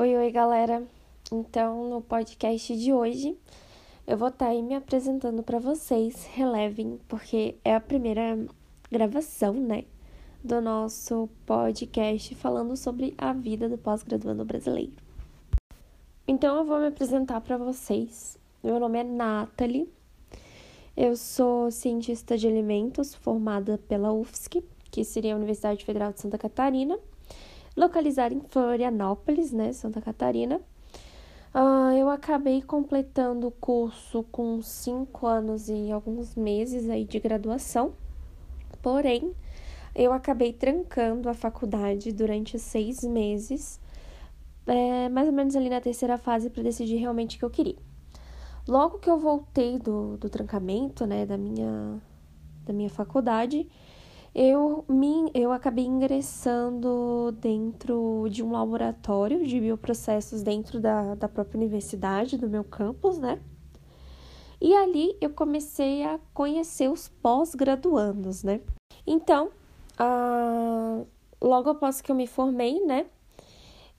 Oi, oi, galera. Então, no podcast de hoje, eu vou estar tá aí me apresentando para vocês. Relevem, porque é a primeira gravação, né, do nosso podcast falando sobre a vida do pós-graduando brasileiro. Então, eu vou me apresentar para vocês. Meu nome é Nathalie. Eu sou cientista de alimentos formada pela UFSC, que seria a Universidade Federal de Santa Catarina localizada em Florianópolis, né, Santa Catarina. Uh, eu acabei completando o curso com cinco anos e alguns meses aí de graduação, porém, eu acabei trancando a faculdade durante seis meses, é, mais ou menos ali na terceira fase, para decidir realmente o que eu queria. Logo que eu voltei do, do trancamento, né, da minha, da minha faculdade, eu, me, eu acabei ingressando dentro de um laboratório de bioprocessos dentro da, da própria universidade, do meu campus, né? E ali eu comecei a conhecer os pós-graduandos, né? Então, ah, logo após que eu me formei, né?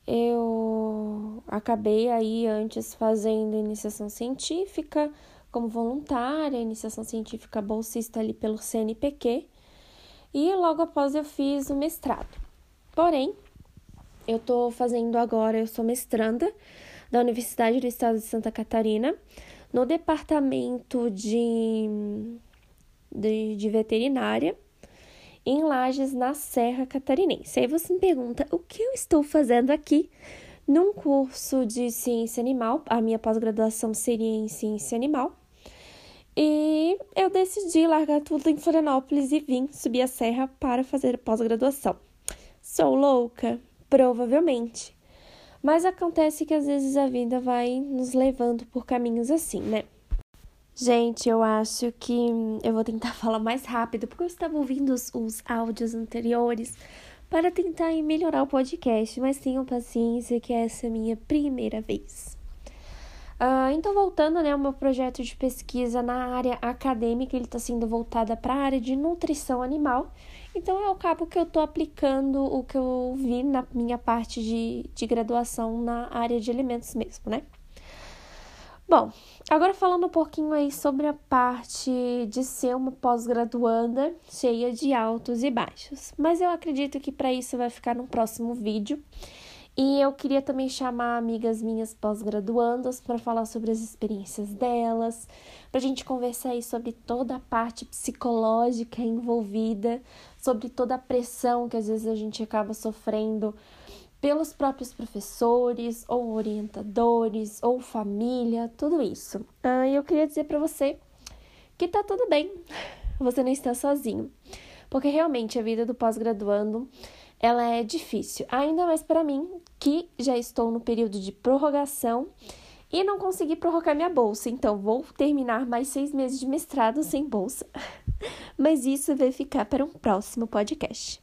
Eu acabei aí antes fazendo iniciação científica como voluntária, iniciação científica bolsista ali pelo CNPq e logo após eu fiz o mestrado. Porém, eu estou fazendo agora, eu sou mestranda da Universidade do Estado de Santa Catarina, no departamento de, de, de veterinária, em Lages, na Serra Catarinense. Aí você me pergunta, o que eu estou fazendo aqui? Num curso de ciência animal, a minha pós-graduação seria em ciência animal, e eu decidi largar tudo em Florianópolis e vim subir a serra para fazer pós-graduação. Sou louca? Provavelmente. Mas acontece que às vezes a vida vai nos levando por caminhos assim, né? Gente, eu acho que eu vou tentar falar mais rápido, porque eu estava ouvindo os, os áudios anteriores para tentar melhorar o podcast, mas tenham paciência que essa é a minha primeira vez. Uh, então, voltando né, ao meu projeto de pesquisa na área acadêmica, ele está sendo voltada para a área de nutrição animal. Então, é o cabo que eu estou aplicando o que eu vi na minha parte de, de graduação na área de alimentos mesmo, né? Bom, agora falando um pouquinho aí sobre a parte de ser uma pós-graduanda cheia de altos e baixos. Mas eu acredito que para isso vai ficar no próximo vídeo. E eu queria também chamar amigas minhas pós-graduandas para falar sobre as experiências delas, para a gente conversar aí sobre toda a parte psicológica envolvida, sobre toda a pressão que às vezes a gente acaba sofrendo pelos próprios professores, ou orientadores, ou família, tudo isso. Ah, e eu queria dizer para você que tá tudo bem, você não está sozinho, porque realmente a vida do pós-graduando ela é difícil, ainda mais para mim, que já estou no período de prorrogação e não consegui prorrogar minha bolsa, então vou terminar mais seis meses de mestrado sem bolsa. Mas isso vai ficar para um próximo podcast.